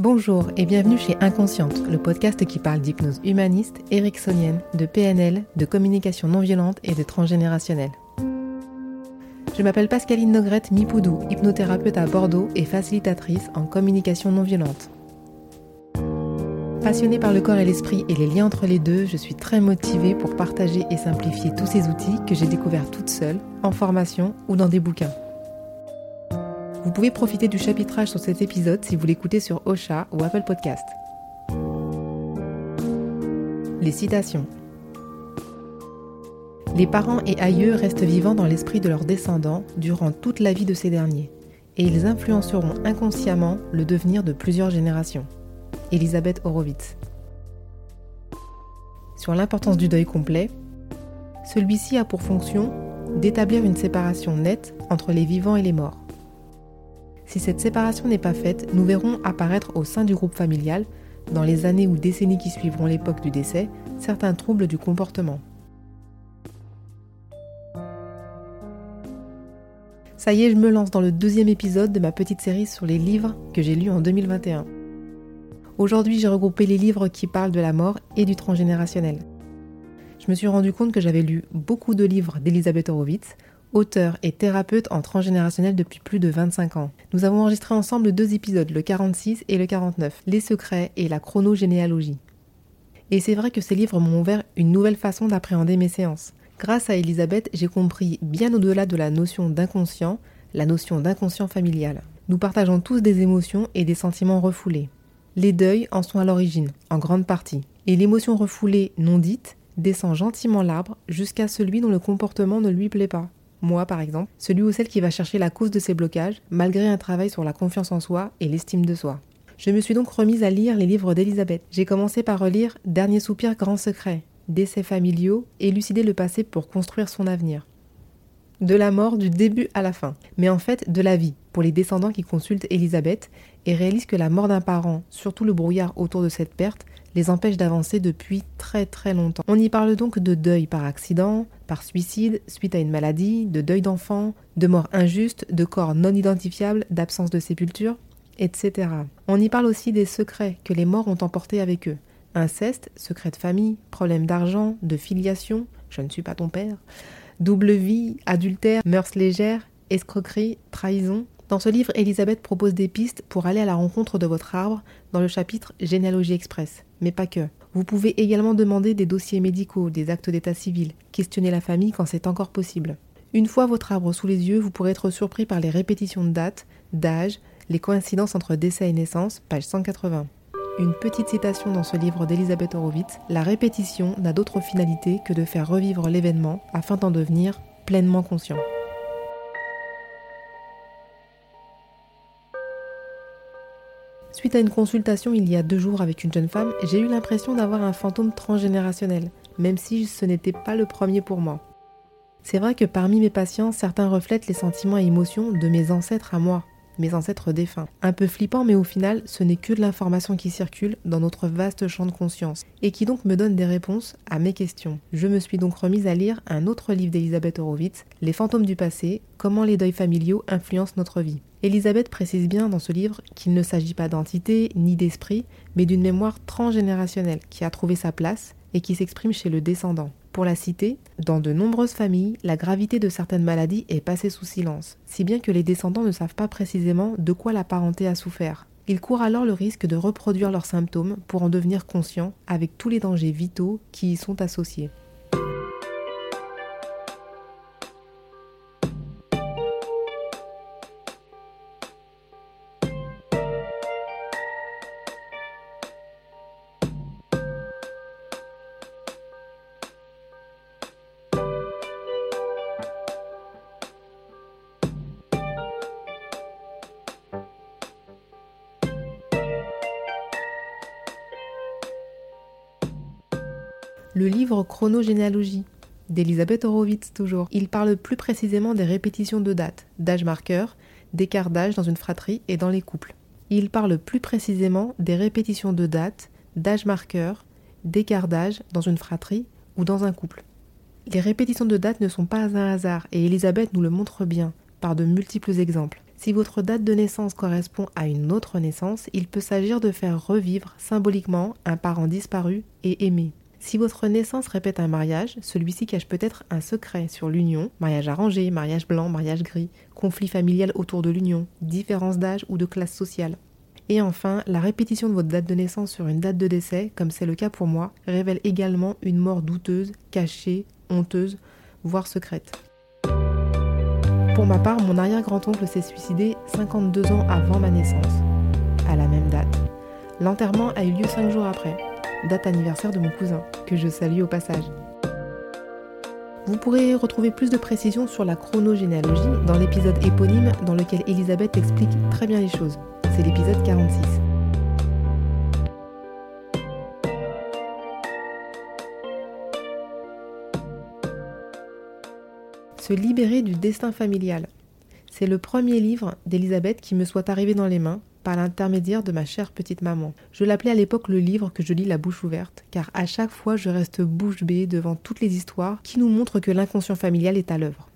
Bonjour et bienvenue chez Inconsciente, le podcast qui parle d'hypnose humaniste, ericksonienne, de PNL, de communication non violente et de transgénérationnelle. Je m'appelle Pascaline Nogrette Mipoudou, hypnothérapeute à Bordeaux et facilitatrice en communication non violente. Passionnée par le corps et l'esprit et les liens entre les deux, je suis très motivée pour partager et simplifier tous ces outils que j'ai découverts toute seule, en formation ou dans des bouquins. Vous pouvez profiter du chapitrage sur cet épisode si vous l'écoutez sur Ocha ou Apple Podcast. Les citations. Les parents et aïeux restent vivants dans l'esprit de leurs descendants durant toute la vie de ces derniers, et ils influenceront inconsciemment le devenir de plusieurs générations. Elisabeth Horowitz. Sur l'importance du deuil complet, celui-ci a pour fonction d'établir une séparation nette entre les vivants et les morts. Si cette séparation n'est pas faite, nous verrons apparaître au sein du groupe familial, dans les années ou décennies qui suivront l'époque du décès, certains troubles du comportement. Ça y est, je me lance dans le deuxième épisode de ma petite série sur les livres que j'ai lus en 2021. Aujourd'hui, j'ai regroupé les livres qui parlent de la mort et du transgénérationnel. Je me suis rendu compte que j'avais lu beaucoup de livres d'Elisabeth Horowitz, auteur et thérapeute en transgénérationnel depuis plus de 25 ans. Nous avons enregistré ensemble deux épisodes, le 46 et le 49, Les secrets et la chronogénéalogie. Et c'est vrai que ces livres m'ont ouvert une nouvelle façon d'appréhender mes séances. Grâce à Elisabeth, j'ai compris bien au-delà de la notion d'inconscient, la notion d'inconscient familial. Nous partageons tous des émotions et des sentiments refoulés. Les deuils en sont à l'origine, en grande partie. Et l'émotion refoulée non dite descend gentiment l'arbre jusqu'à celui dont le comportement ne lui plaît pas. Moi, par exemple, celui ou celle qui va chercher la cause de ses blocages, malgré un travail sur la confiance en soi et l'estime de soi. Je me suis donc remise à lire les livres d'Elisabeth. J'ai commencé par relire Dernier soupir, grand secret, Décès familiaux, élucider le passé pour construire son avenir de la mort du début à la fin, mais en fait de la vie, pour les descendants qui consultent Elisabeth et réalisent que la mort d'un parent, surtout le brouillard autour de cette perte, les empêche d'avancer depuis très très longtemps. On y parle donc de deuil par accident, par suicide, suite à une maladie, de deuil d'enfant, de mort injuste, de corps non identifiable, d'absence de sépulture, etc. On y parle aussi des secrets que les morts ont emportés avec eux. Inceste, secret de famille, problème d'argent, de filiation, je ne suis pas ton père, double vie, adultère, mœurs légères, escroquerie, trahison. Dans ce livre, Elisabeth propose des pistes pour aller à la rencontre de votre arbre dans le chapitre Généalogie Express, mais pas que. Vous pouvez également demander des dossiers médicaux, des actes d'état civil, questionner la famille quand c'est encore possible. Une fois votre arbre sous les yeux, vous pourrez être surpris par les répétitions de dates, d'âge, les coïncidences entre décès et naissance, page 180. Une petite citation dans ce livre d'Elisabeth Horowitz, la répétition n'a d'autre finalité que de faire revivre l'événement afin d'en devenir pleinement conscient. Suite à une consultation il y a deux jours avec une jeune femme, j'ai eu l'impression d'avoir un fantôme transgénérationnel, même si ce n'était pas le premier pour moi. C'est vrai que parmi mes patients, certains reflètent les sentiments et émotions de mes ancêtres à moi, mes ancêtres défunts. Un peu flippant, mais au final, ce n'est que de l'information qui circule dans notre vaste champ de conscience, et qui donc me donne des réponses à mes questions. Je me suis donc remise à lire un autre livre d'Elisabeth Horowitz, Les fantômes du passé, comment les deuils familiaux influencent notre vie. Elisabeth précise bien dans ce livre qu'il ne s'agit pas d'entité ni d'esprit, mais d'une mémoire transgénérationnelle qui a trouvé sa place et qui s'exprime chez le descendant. Pour la citer, dans de nombreuses familles, la gravité de certaines maladies est passée sous silence, si bien que les descendants ne savent pas précisément de quoi la parenté a souffert. Ils courent alors le risque de reproduire leurs symptômes pour en devenir conscients avec tous les dangers vitaux qui y sont associés. Le livre Chronogénéalogie d'Elisabeth Horowitz toujours. Il parle plus précisément des répétitions de dates, d'âge marqueur, d'écart d'âge dans une fratrie et dans les couples. Il parle plus précisément des répétitions de dates, d'âge marqueur, d'écart d'âge dans une fratrie ou dans un couple. Les répétitions de dates ne sont pas un hasard et Elisabeth nous le montre bien par de multiples exemples. Si votre date de naissance correspond à une autre naissance, il peut s'agir de faire revivre symboliquement un parent disparu et aimé. Si votre naissance répète un mariage, celui-ci cache peut-être un secret sur l'union, mariage arrangé, mariage blanc, mariage gris, conflit familial autour de l'union, différence d'âge ou de classe sociale. Et enfin, la répétition de votre date de naissance sur une date de décès, comme c'est le cas pour moi, révèle également une mort douteuse, cachée, honteuse, voire secrète. Pour ma part, mon arrière-grand-oncle s'est suicidé 52 ans avant ma naissance, à la même date. L'enterrement a eu lieu 5 jours après, date anniversaire de mon cousin, que je salue au passage. Vous pourrez retrouver plus de précisions sur la chronogénéalogie dans l'épisode éponyme dans lequel Elisabeth explique très bien les choses. C'est l'épisode 46. Se libérer du destin familial. C'est le premier livre d'Elisabeth qui me soit arrivé dans les mains par l'intermédiaire de ma chère petite maman. Je l'appelais à l'époque le livre que je lis la bouche ouverte, car à chaque fois je reste bouche bée devant toutes les histoires qui nous montrent que l'inconscient familial est à l'œuvre.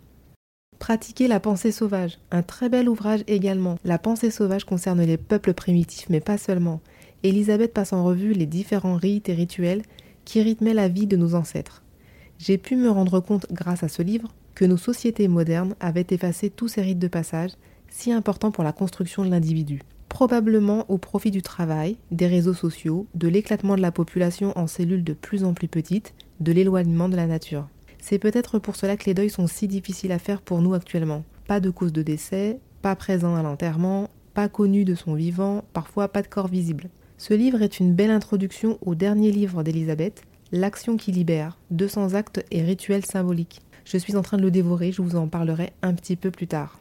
Pratiquer la pensée sauvage, un très bel ouvrage également. La pensée sauvage concerne les peuples primitifs, mais pas seulement. Elisabeth passe en revue les différents rites et rituels qui rythmaient la vie de nos ancêtres. J'ai pu me rendre compte, grâce à ce livre, que nos sociétés modernes avaient effacé tous ces rites de passage, si importants pour la construction de l'individu. Probablement au profit du travail, des réseaux sociaux, de l'éclatement de la population en cellules de plus en plus petites, de l'éloignement de la nature. C'est peut-être pour cela que les deuils sont si difficiles à faire pour nous actuellement. Pas de cause de décès, pas présent à l'enterrement, pas connu de son vivant, parfois pas de corps visible. Ce livre est une belle introduction au dernier livre d'Elisabeth, L'action qui libère, 200 actes et rituels symboliques. Je suis en train de le dévorer, je vous en parlerai un petit peu plus tard.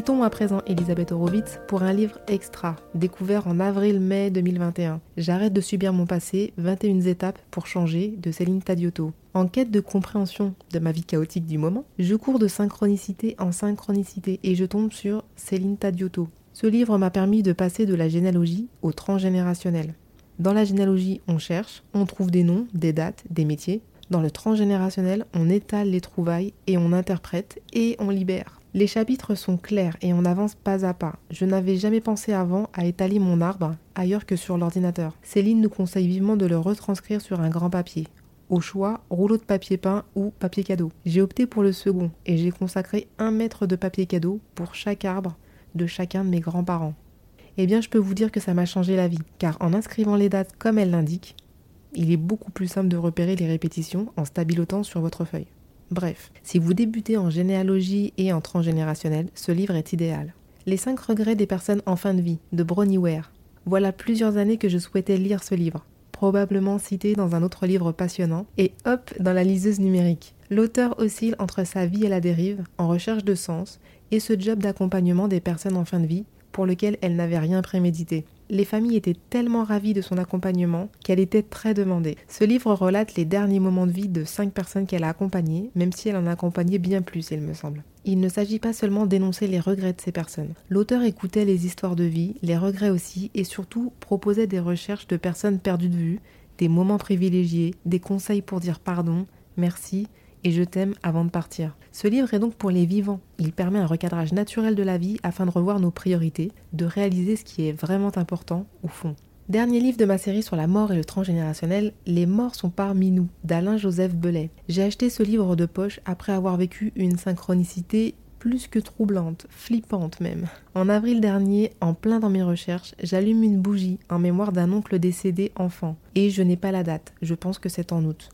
Quittons à présent Elisabeth Horowitz pour un livre extra, découvert en avril-mai 2021. J'arrête de subir mon passé, 21 étapes pour changer de Céline Tadiotto. En quête de compréhension de ma vie chaotique du moment, je cours de synchronicité en synchronicité et je tombe sur Céline Tadiotto. Ce livre m'a permis de passer de la généalogie au transgénérationnel. Dans la généalogie, on cherche, on trouve des noms, des dates, des métiers. Dans le transgénérationnel, on étale les trouvailles et on interprète et on libère. Les chapitres sont clairs et on avance pas à pas. Je n'avais jamais pensé avant à étaler mon arbre ailleurs que sur l'ordinateur. Céline nous conseille vivement de le retranscrire sur un grand papier. Au choix, rouleau de papier peint ou papier cadeau. J'ai opté pour le second et j'ai consacré un mètre de papier cadeau pour chaque arbre de chacun de mes grands-parents. Eh bien, je peux vous dire que ça m'a changé la vie, car en inscrivant les dates comme elles l'indiquent, il est beaucoup plus simple de repérer les répétitions en stabilotant sur votre feuille. Bref, si vous débutez en généalogie et en transgénérationnel, ce livre est idéal. Les 5 regrets des personnes en fin de vie, de Bronnie Ware. Voilà plusieurs années que je souhaitais lire ce livre probablement cité dans un autre livre passionnant, et hop dans la liseuse numérique. L'auteur oscille entre sa vie à la dérive, en recherche de sens, et ce job d'accompagnement des personnes en fin de vie, pour lequel elle n'avait rien prémédité. Les familles étaient tellement ravies de son accompagnement qu'elle était très demandée. Ce livre relate les derniers moments de vie de cinq personnes qu'elle a accompagnées, même si elle en a accompagné bien plus, il me semble. Il ne s'agit pas seulement d'énoncer les regrets de ces personnes. L'auteur écoutait les histoires de vie, les regrets aussi, et surtout proposait des recherches de personnes perdues de vue, des moments privilégiés, des conseils pour dire pardon, merci et je t'aime avant de partir. Ce livre est donc pour les vivants. Il permet un recadrage naturel de la vie afin de revoir nos priorités, de réaliser ce qui est vraiment important au fond. Dernier livre de ma série sur la mort et le transgénérationnel, Les morts sont parmi nous, d'Alain Joseph Belay. J'ai acheté ce livre de poche après avoir vécu une synchronicité plus que troublante, flippante même. En avril dernier, en plein dans mes recherches, j'allume une bougie en mémoire d'un oncle décédé enfant. Et je n'ai pas la date, je pense que c'est en août.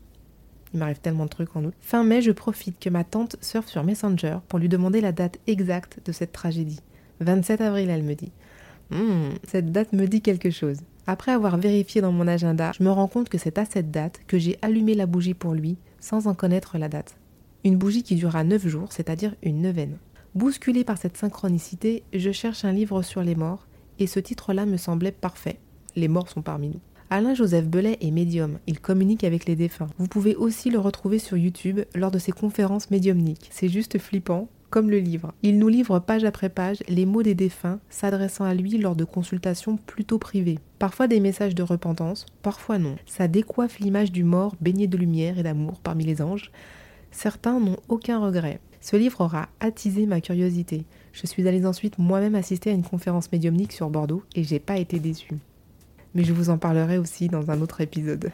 Il m'arrive tellement de trucs en août. Fin mai, je profite que ma tante surfe sur Messenger pour lui demander la date exacte de cette tragédie. 27 avril, elle me dit. Hmm, cette date me dit quelque chose. Après avoir vérifié dans mon agenda, je me rends compte que c'est à cette date que j'ai allumé la bougie pour lui sans en connaître la date. Une bougie qui durera 9 jours, c'est-à-dire une neuvaine. Bousculé par cette synchronicité, je cherche un livre sur les morts et ce titre-là me semblait parfait. Les morts sont parmi nous. Alain-Joseph Belay est médium, il communique avec les défunts. Vous pouvez aussi le retrouver sur YouTube lors de ses conférences médiumniques. C'est juste flippant, comme le livre. Il nous livre page après page les mots des défunts s'adressant à lui lors de consultations plutôt privées. Parfois des messages de repentance, parfois non. Ça décoiffe l'image du mort baigné de lumière et d'amour parmi les anges. Certains n'ont aucun regret. Ce livre aura attisé ma curiosité. Je suis allée ensuite moi-même assister à une conférence médiumnique sur Bordeaux et j'ai pas été déçue. Mais je vous en parlerai aussi dans un autre épisode.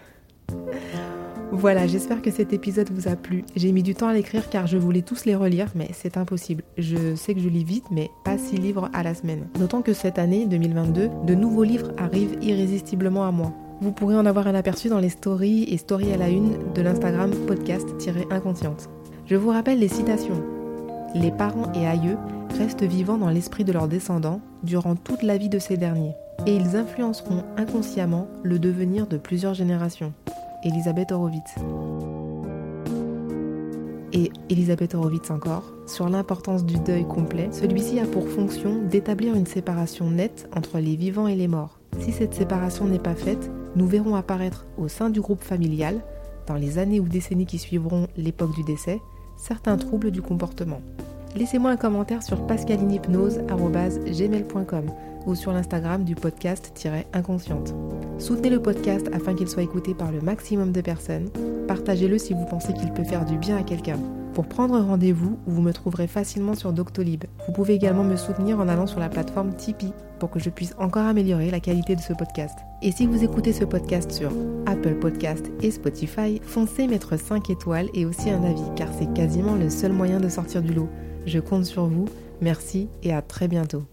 Voilà, j'espère que cet épisode vous a plu. J'ai mis du temps à l'écrire car je voulais tous les relire, mais c'est impossible. Je sais que je lis vite, mais pas six livres à la semaine. D'autant que cette année, 2022, de nouveaux livres arrivent irrésistiblement à moi. Vous pourrez en avoir un aperçu dans les stories et stories à la une de l'Instagram podcast-inconsciente. Je vous rappelle les citations. Les parents et aïeux restent vivants dans l'esprit de leurs descendants durant toute la vie de ces derniers, et ils influenceront inconsciemment le devenir de plusieurs générations. Elisabeth Horowitz. Et Elisabeth Horowitz encore, sur l'importance du deuil complet, celui-ci a pour fonction d'établir une séparation nette entre les vivants et les morts. Si cette séparation n'est pas faite, nous verrons apparaître au sein du groupe familial, dans les années ou décennies qui suivront l'époque du décès, certains troubles du comportement. Laissez-moi un commentaire sur pascalinhypnose.gmail.com ou sur l'Instagram du podcast-inconsciente. Soutenez le podcast afin qu'il soit écouté par le maximum de personnes. Partagez-le si vous pensez qu'il peut faire du bien à quelqu'un. Pour prendre rendez-vous, vous me trouverez facilement sur Doctolib. Vous pouvez également me soutenir en allant sur la plateforme Tipeee pour que je puisse encore améliorer la qualité de ce podcast. Et si vous écoutez ce podcast sur Apple Podcast et Spotify, foncez mettre 5 étoiles et aussi un avis car c'est quasiment le seul moyen de sortir du lot. Je compte sur vous. Merci et à très bientôt.